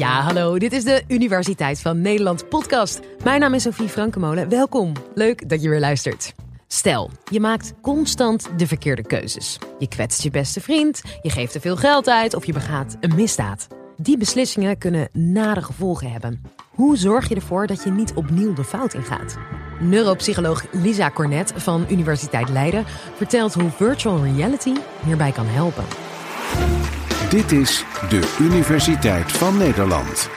Ja, hallo, dit is de Universiteit van Nederland podcast. Mijn naam is Sophie Frankemolen. Welkom. Leuk dat je weer luistert. Stel, je maakt constant de verkeerde keuzes. Je kwetst je beste vriend, je geeft te veel geld uit of je begaat een misdaad. Die beslissingen kunnen nare gevolgen hebben. Hoe zorg je ervoor dat je niet opnieuw de fout ingaat? Neuropsycholoog Lisa Cornet van Universiteit Leiden vertelt hoe virtual reality hierbij kan helpen. Dit is de Universiteit van Nederland.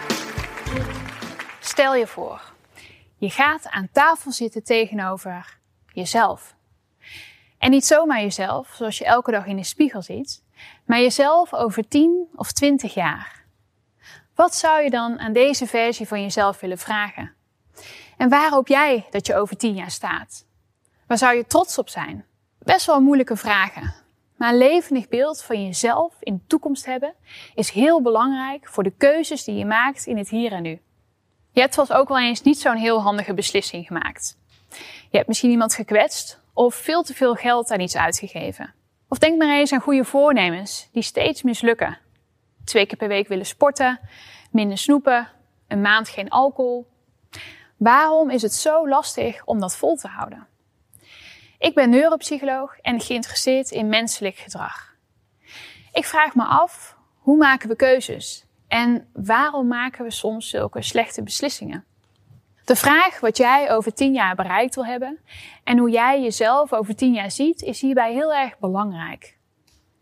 Stel je voor, je gaat aan tafel zitten tegenover jezelf. En niet zomaar jezelf, zoals je elke dag in de spiegel ziet, maar jezelf over 10 of 20 jaar. Wat zou je dan aan deze versie van jezelf willen vragen? En waar hoop jij dat je over 10 jaar staat? Waar zou je trots op zijn? Best wel moeilijke vragen. Maar een levendig beeld van jezelf in de toekomst hebben is heel belangrijk voor de keuzes die je maakt in het hier en nu. Je hebt vast ook wel eens niet zo'n heel handige beslissing gemaakt. Je hebt misschien iemand gekwetst of veel te veel geld aan iets uitgegeven. Of denk maar eens aan goede voornemens die steeds mislukken. Twee keer per week willen sporten, minder snoepen, een maand geen alcohol. Waarom is het zo lastig om dat vol te houden? Ik ben neuropsycholoog en geïnteresseerd in menselijk gedrag. Ik vraag me af, hoe maken we keuzes? En waarom maken we soms zulke slechte beslissingen? De vraag wat jij over tien jaar bereikt wil hebben en hoe jij jezelf over tien jaar ziet, is hierbij heel erg belangrijk.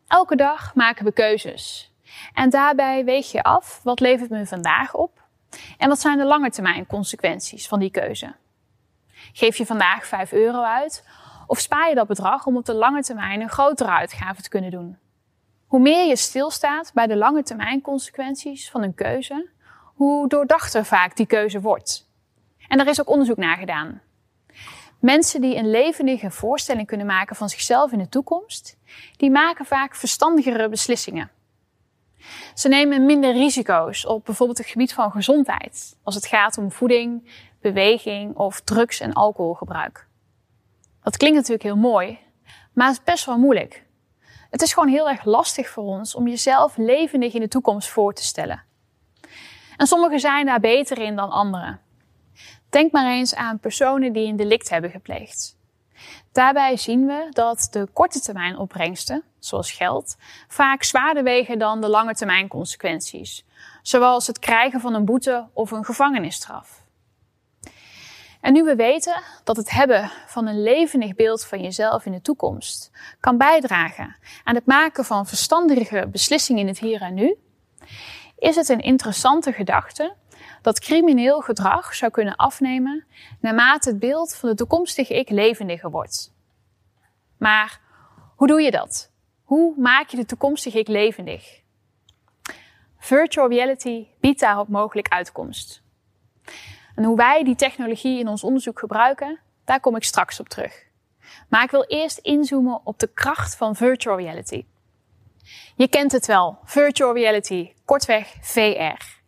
Elke dag maken we keuzes. En daarbij weeg je af wat levert me vandaag op en wat zijn de lange termijn consequenties van die keuze. Geef je vandaag 5 euro uit of spaar je dat bedrag om op de lange termijn een grotere uitgave te kunnen doen? Hoe meer je stilstaat bij de lange termijn consequenties van een keuze, hoe doordachter vaak die keuze wordt. En daar is ook onderzoek naar gedaan. Mensen die een levendige voorstelling kunnen maken van zichzelf in de toekomst, die maken vaak verstandigere beslissingen. Ze nemen minder risico's op bijvoorbeeld het gebied van gezondheid, als het gaat om voeding, beweging of drugs- en alcoholgebruik. Dat klinkt natuurlijk heel mooi, maar het is best wel moeilijk. Het is gewoon heel erg lastig voor ons om jezelf levendig in de toekomst voor te stellen. En sommigen zijn daar beter in dan anderen. Denk maar eens aan personen die een delict hebben gepleegd. Daarbij zien we dat de korte termijn opbrengsten, zoals geld, vaak zwaarder wegen dan de lange termijn consequenties, zoals het krijgen van een boete of een gevangenisstraf. En nu we weten dat het hebben van een levendig beeld van jezelf in de toekomst kan bijdragen aan het maken van verstandige beslissingen in het hier en nu, is het een interessante gedachte dat crimineel gedrag zou kunnen afnemen naarmate het beeld van de toekomstige ik levendiger wordt. Maar hoe doe je dat? Hoe maak je de toekomstige ik levendig? Virtual reality biedt daarop mogelijk uitkomst. En hoe wij die technologie in ons onderzoek gebruiken, daar kom ik straks op terug. Maar ik wil eerst inzoomen op de kracht van virtual reality. Je kent het wel, virtual reality, kortweg VR.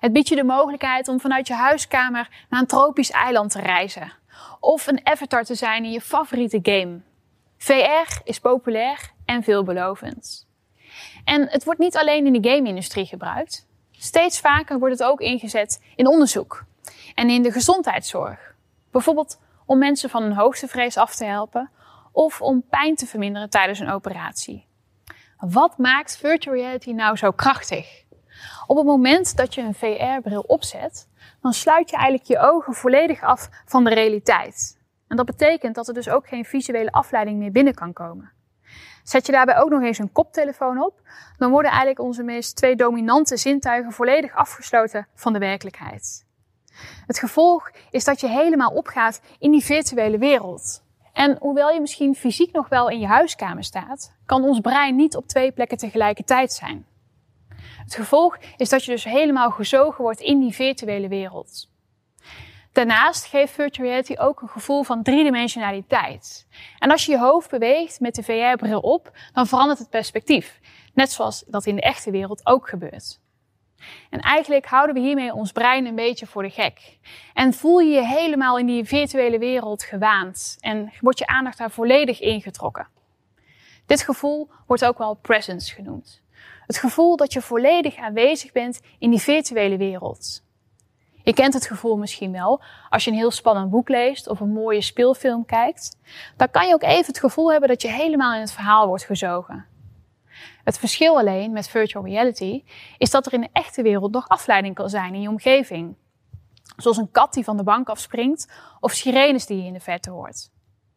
Het biedt je de mogelijkheid om vanuit je huiskamer naar een tropisch eiland te reizen. Of een avatar te zijn in je favoriete game. VR is populair en veelbelovend. En het wordt niet alleen in de game-industrie gebruikt. Steeds vaker wordt het ook ingezet in onderzoek en in de gezondheidszorg. Bijvoorbeeld om mensen van een hoogtevrees af te helpen of om pijn te verminderen tijdens een operatie. Wat maakt virtual reality nou zo krachtig? Op het moment dat je een VR-bril opzet, dan sluit je eigenlijk je ogen volledig af van de realiteit. En dat betekent dat er dus ook geen visuele afleiding meer binnen kan komen. Zet je daarbij ook nog eens een koptelefoon op, dan worden eigenlijk onze meest twee dominante zintuigen volledig afgesloten van de werkelijkheid. Het gevolg is dat je helemaal opgaat in die virtuele wereld. En hoewel je misschien fysiek nog wel in je huiskamer staat, kan ons brein niet op twee plekken tegelijkertijd zijn. Het gevolg is dat je dus helemaal gezogen wordt in die virtuele wereld. Daarnaast geeft virtual reality ook een gevoel van driedimensionaliteit. En als je je hoofd beweegt met de VR-bril op, dan verandert het perspectief. Net zoals dat in de echte wereld ook gebeurt. En eigenlijk houden we hiermee ons brein een beetje voor de gek. En voel je je helemaal in die virtuele wereld gewaand en wordt je aandacht daar volledig ingetrokken. Dit gevoel wordt ook wel presence genoemd. Het gevoel dat je volledig aanwezig bent in die virtuele wereld. Je kent het gevoel misschien wel als je een heel spannend boek leest of een mooie speelfilm kijkt. Dan kan je ook even het gevoel hebben dat je helemaal in het verhaal wordt gezogen. Het verschil alleen met virtual reality is dat er in de echte wereld nog afleiding kan zijn in je omgeving. Zoals een kat die van de bank afspringt of sirenes die je in de verte hoort.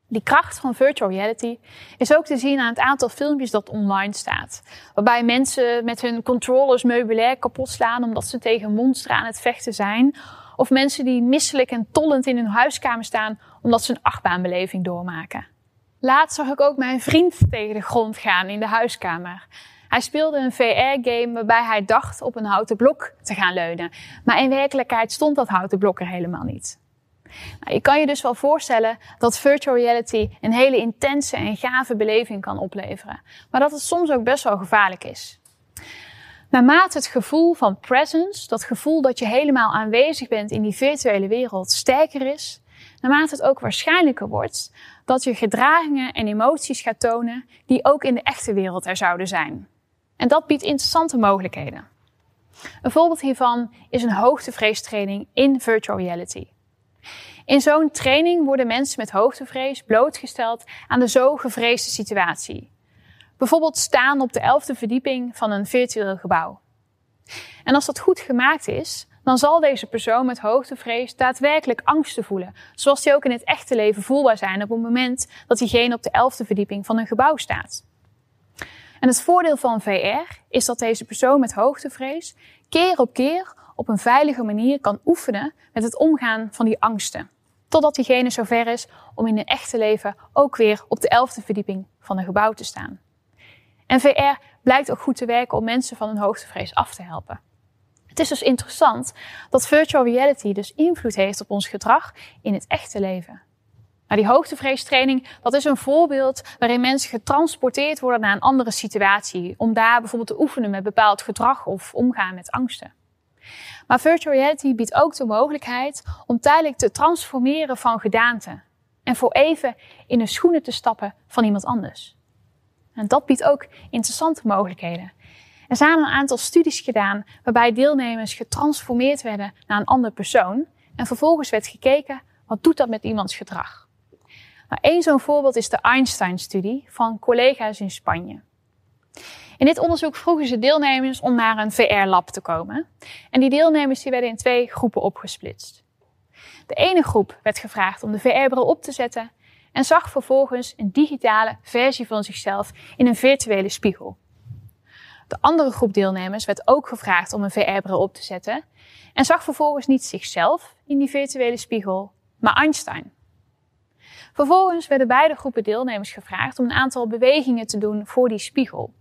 Die kracht van virtual reality is ook te zien aan het aantal filmpjes dat online staat. Waarbij mensen met hun controllers meubilair kapot slaan omdat ze tegen monsteren aan het vechten zijn. Of mensen die misselijk en tollend in hun huiskamer staan omdat ze een achtbaanbeleving doormaken. Laatst zag ik ook mijn vriend tegen de grond gaan in de huiskamer. Hij speelde een VR-game waarbij hij dacht op een houten blok te gaan leunen. Maar in werkelijkheid stond dat houten blok er helemaal niet. Nou, je kan je dus wel voorstellen dat virtual reality een hele intense en gave beleving kan opleveren. Maar dat het soms ook best wel gevaarlijk is. Naarmate het gevoel van presence, dat gevoel dat je helemaal aanwezig bent in die virtuele wereld, sterker is, naarmate het ook waarschijnlijker wordt dat je gedragingen en emoties gaat tonen die ook in de echte wereld er zouden zijn. En dat biedt interessante mogelijkheden. Een voorbeeld hiervan is een hoogtevreestraining in virtual reality. In zo'n training worden mensen met hoogtevrees blootgesteld aan de zo gevreesde situatie. Bijvoorbeeld staan op de elfde verdieping van een virtueel gebouw. En als dat goed gemaakt is, dan zal deze persoon met hoogtevrees daadwerkelijk angsten voelen, zoals die ook in het echte leven voelbaar zijn op het moment dat diegene op de elfde verdieping van een gebouw staat. En het voordeel van VR is dat deze persoon met hoogtevrees keer op keer op een veilige manier kan oefenen met het omgaan van die angsten. Totdat diegene zover is om in een echte leven ook weer op de elfde verdieping van een gebouw te staan. En VR blijkt ook goed te werken om mensen van hun hoogtevrees af te helpen. Het is dus interessant dat virtual reality dus invloed heeft op ons gedrag in het echte leven. Nou, die hoogtevreestraining, dat is een voorbeeld waarin mensen getransporteerd worden naar een andere situatie. Om daar bijvoorbeeld te oefenen met bepaald gedrag of omgaan met angsten. Maar virtual reality biedt ook de mogelijkheid om tijdelijk te transformeren van gedaante. En voor even in de schoenen te stappen van iemand anders. En dat biedt ook interessante mogelijkheden. Er zijn een aantal studies gedaan waarbij deelnemers getransformeerd werden naar een andere persoon. En vervolgens werd gekeken, wat doet dat met iemands gedrag? Nou, Eén zo'n voorbeeld is de Einstein-studie van collega's in Spanje. In dit onderzoek vroegen ze deelnemers om naar een VR-lab te komen. En die deelnemers die werden in twee groepen opgesplitst. De ene groep werd gevraagd om de VR-bril op te zetten en zag vervolgens een digitale versie van zichzelf in een virtuele spiegel. De andere groep deelnemers werd ook gevraagd om een VR-bril op te zetten en zag vervolgens niet zichzelf in die virtuele spiegel, maar Einstein. Vervolgens werden beide groepen deelnemers gevraagd om een aantal bewegingen te doen voor die spiegel.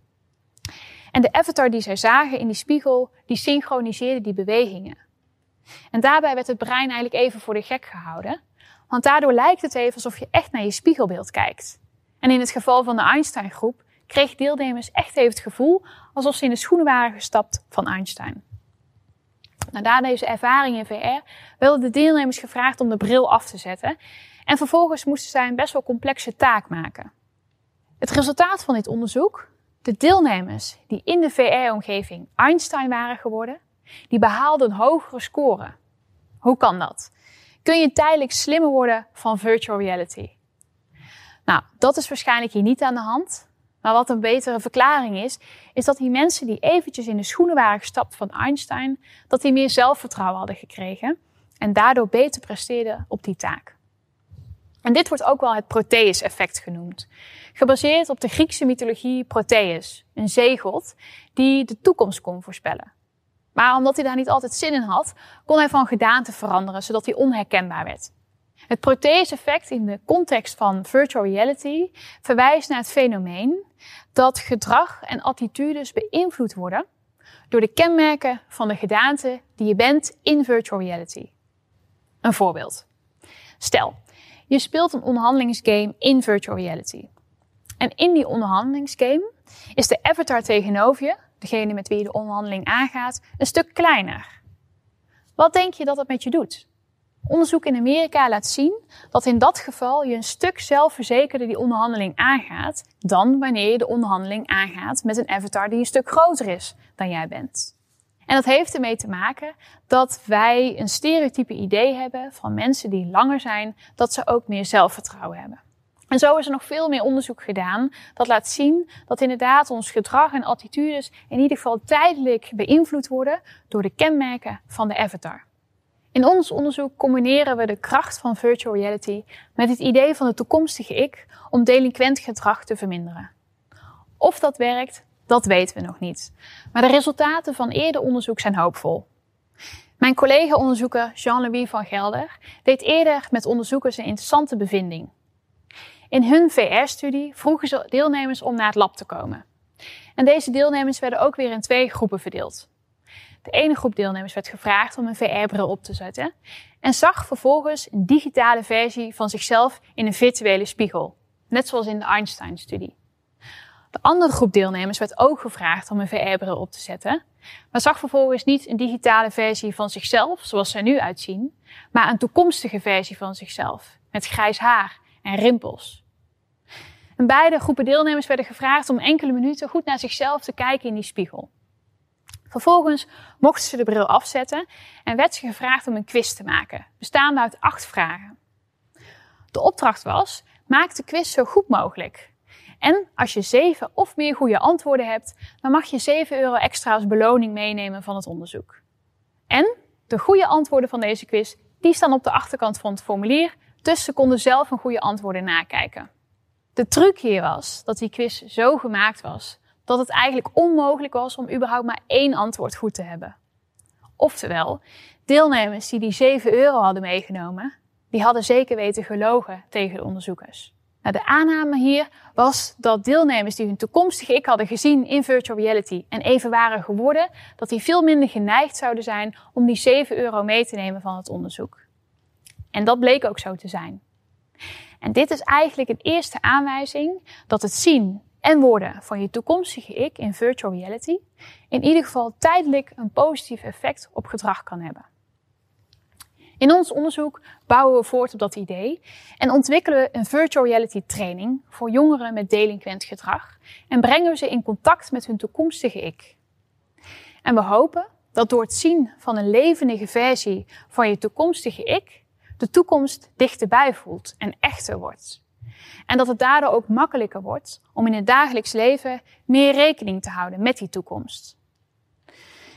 En de avatar die zij zagen in die spiegel, die synchroniseerde die bewegingen. En daarbij werd het brein eigenlijk even voor de gek gehouden, want daardoor lijkt het even alsof je echt naar je spiegelbeeld kijkt. En in het geval van de Einstein-groep kreeg deelnemers echt even het gevoel alsof ze in de schoenen waren gestapt van Einstein. Nou, na deze ervaring in VR werden de deelnemers gevraagd om de bril af te zetten en vervolgens moesten zij een best wel complexe taak maken. Het resultaat van dit onderzoek de deelnemers die in de VR-omgeving Einstein waren geworden, die behaalden een hogere score. Hoe kan dat? Kun je tijdelijk slimmer worden van virtual reality? Nou, dat is waarschijnlijk hier niet aan de hand. Maar wat een betere verklaring is, is dat die mensen die eventjes in de schoenen waren gestapt van Einstein, dat die meer zelfvertrouwen hadden gekregen en daardoor beter presteerden op die taak. En dit wordt ook wel het Proteus-effect genoemd. Gebaseerd op de Griekse mythologie Proteus, een zeegod die de toekomst kon voorspellen. Maar omdat hij daar niet altijd zin in had, kon hij van gedaante veranderen, zodat hij onherkenbaar werd. Het Proteus-effect in de context van virtual reality verwijst naar het fenomeen dat gedrag en attitudes beïnvloed worden door de kenmerken van de gedaante die je bent in virtual reality. Een voorbeeld. Stel, je speelt een onderhandelingsgame in virtual reality. En in die onderhandelingsgame is de avatar tegenover je, degene met wie je de onderhandeling aangaat, een stuk kleiner. Wat denk je dat dat met je doet? Onderzoek in Amerika laat zien dat in dat geval je een stuk zelfverzekerder die onderhandeling aangaat dan wanneer je de onderhandeling aangaat met een avatar die een stuk groter is dan jij bent. En dat heeft ermee te maken dat wij een stereotype idee hebben van mensen die langer zijn, dat ze ook meer zelfvertrouwen hebben. En zo is er nog veel meer onderzoek gedaan dat laat zien dat inderdaad ons gedrag en attitudes in ieder geval tijdelijk beïnvloed worden door de kenmerken van de avatar. In ons onderzoek combineren we de kracht van virtual reality met het idee van de toekomstige ik om delinquent gedrag te verminderen. Of dat werkt, dat weten we nog niet. Maar de resultaten van eerder onderzoek zijn hoopvol. Mijn collega-onderzoeker Jean-Louis van Gelder deed eerder met onderzoekers een interessante bevinding. In hun VR-studie vroegen ze deelnemers om naar het lab te komen. En deze deelnemers werden ook weer in twee groepen verdeeld. De ene groep deelnemers werd gevraagd om een VR-bril op te zetten en zag vervolgens een digitale versie van zichzelf in een virtuele spiegel, net zoals in de Einstein-studie. De andere groep deelnemers werd ook gevraagd om een VR-bril op te zetten, maar zag vervolgens niet een digitale versie van zichzelf, zoals er nu uitzien, maar een toekomstige versie van zichzelf, met grijs haar en rimpels. En beide groepen deelnemers werden gevraagd om enkele minuten goed naar zichzelf te kijken in die spiegel. Vervolgens mochten ze de bril afzetten en werd ze gevraagd om een quiz te maken, bestaande uit acht vragen. De opdracht was: maak de quiz zo goed mogelijk. En als je zeven of meer goede antwoorden hebt, dan mag je 7 euro extra als beloning meenemen van het onderzoek. En de goede antwoorden van deze quiz, die staan op de achterkant van het formulier, dus ze konden zelf een goede antwoorden nakijken. De truc hier was dat die quiz zo gemaakt was dat het eigenlijk onmogelijk was om überhaupt maar één antwoord goed te hebben. Oftewel, deelnemers die die 7 euro hadden meegenomen, die hadden zeker weten gelogen tegen de onderzoekers. Nou, de aanname hier was dat deelnemers die hun toekomstige ik hadden gezien in virtual reality en even waren geworden, dat die veel minder geneigd zouden zijn om die 7 euro mee te nemen van het onderzoek. En dat bleek ook zo te zijn. En dit is eigenlijk een eerste aanwijzing dat het zien en worden van je toekomstige ik in virtual reality in ieder geval tijdelijk een positief effect op gedrag kan hebben. In ons onderzoek bouwen we voort op dat idee en ontwikkelen we een virtual reality training voor jongeren met delinquent gedrag en brengen we ze in contact met hun toekomstige ik. En we hopen dat door het zien van een levendige versie van je toekomstige ik de toekomst dichterbij voelt en echter wordt. En dat het daardoor ook makkelijker wordt om in het dagelijks leven meer rekening te houden met die toekomst.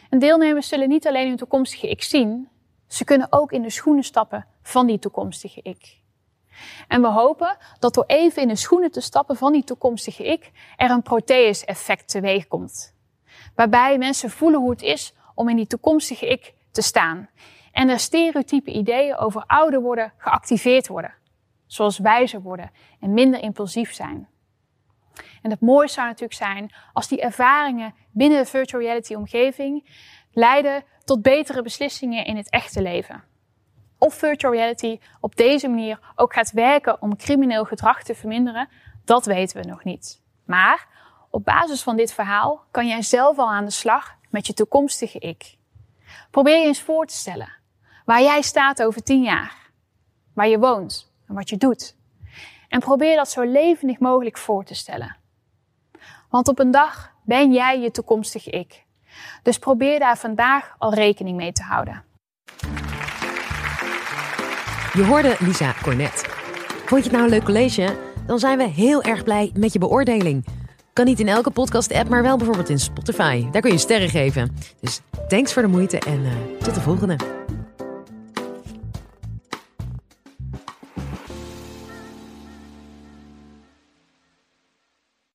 En deelnemers zullen niet alleen hun toekomstige ik zien, ze kunnen ook in de schoenen stappen van die toekomstige ik. En we hopen dat door even in de schoenen te stappen van die toekomstige ik, er een Proteus-effect teweeg komt. Waarbij mensen voelen hoe het is om in die toekomstige ik te staan. En er stereotype ideeën over ouder worden geactiveerd worden zoals wijzer worden en minder impulsief zijn. En het mooiste zou natuurlijk zijn als die ervaringen binnen de virtual reality omgeving leiden tot betere beslissingen in het echte leven. Of virtual reality op deze manier ook gaat werken om crimineel gedrag te verminderen, dat weten we nog niet. Maar op basis van dit verhaal kan jij zelf al aan de slag met je toekomstige ik. Probeer je eens voor te stellen waar jij staat over tien jaar, waar je woont, en wat je doet. En probeer dat zo levendig mogelijk voor te stellen. Want op een dag ben jij je toekomstige ik. Dus probeer daar vandaag al rekening mee te houden. Je hoorde Lisa Cornet. Vond je het nou een leuk college? Dan zijn we heel erg blij met je beoordeling. Kan niet in elke podcast-app, maar wel bijvoorbeeld in Spotify. Daar kun je sterren geven. Dus thanks voor de moeite en uh, tot de volgende.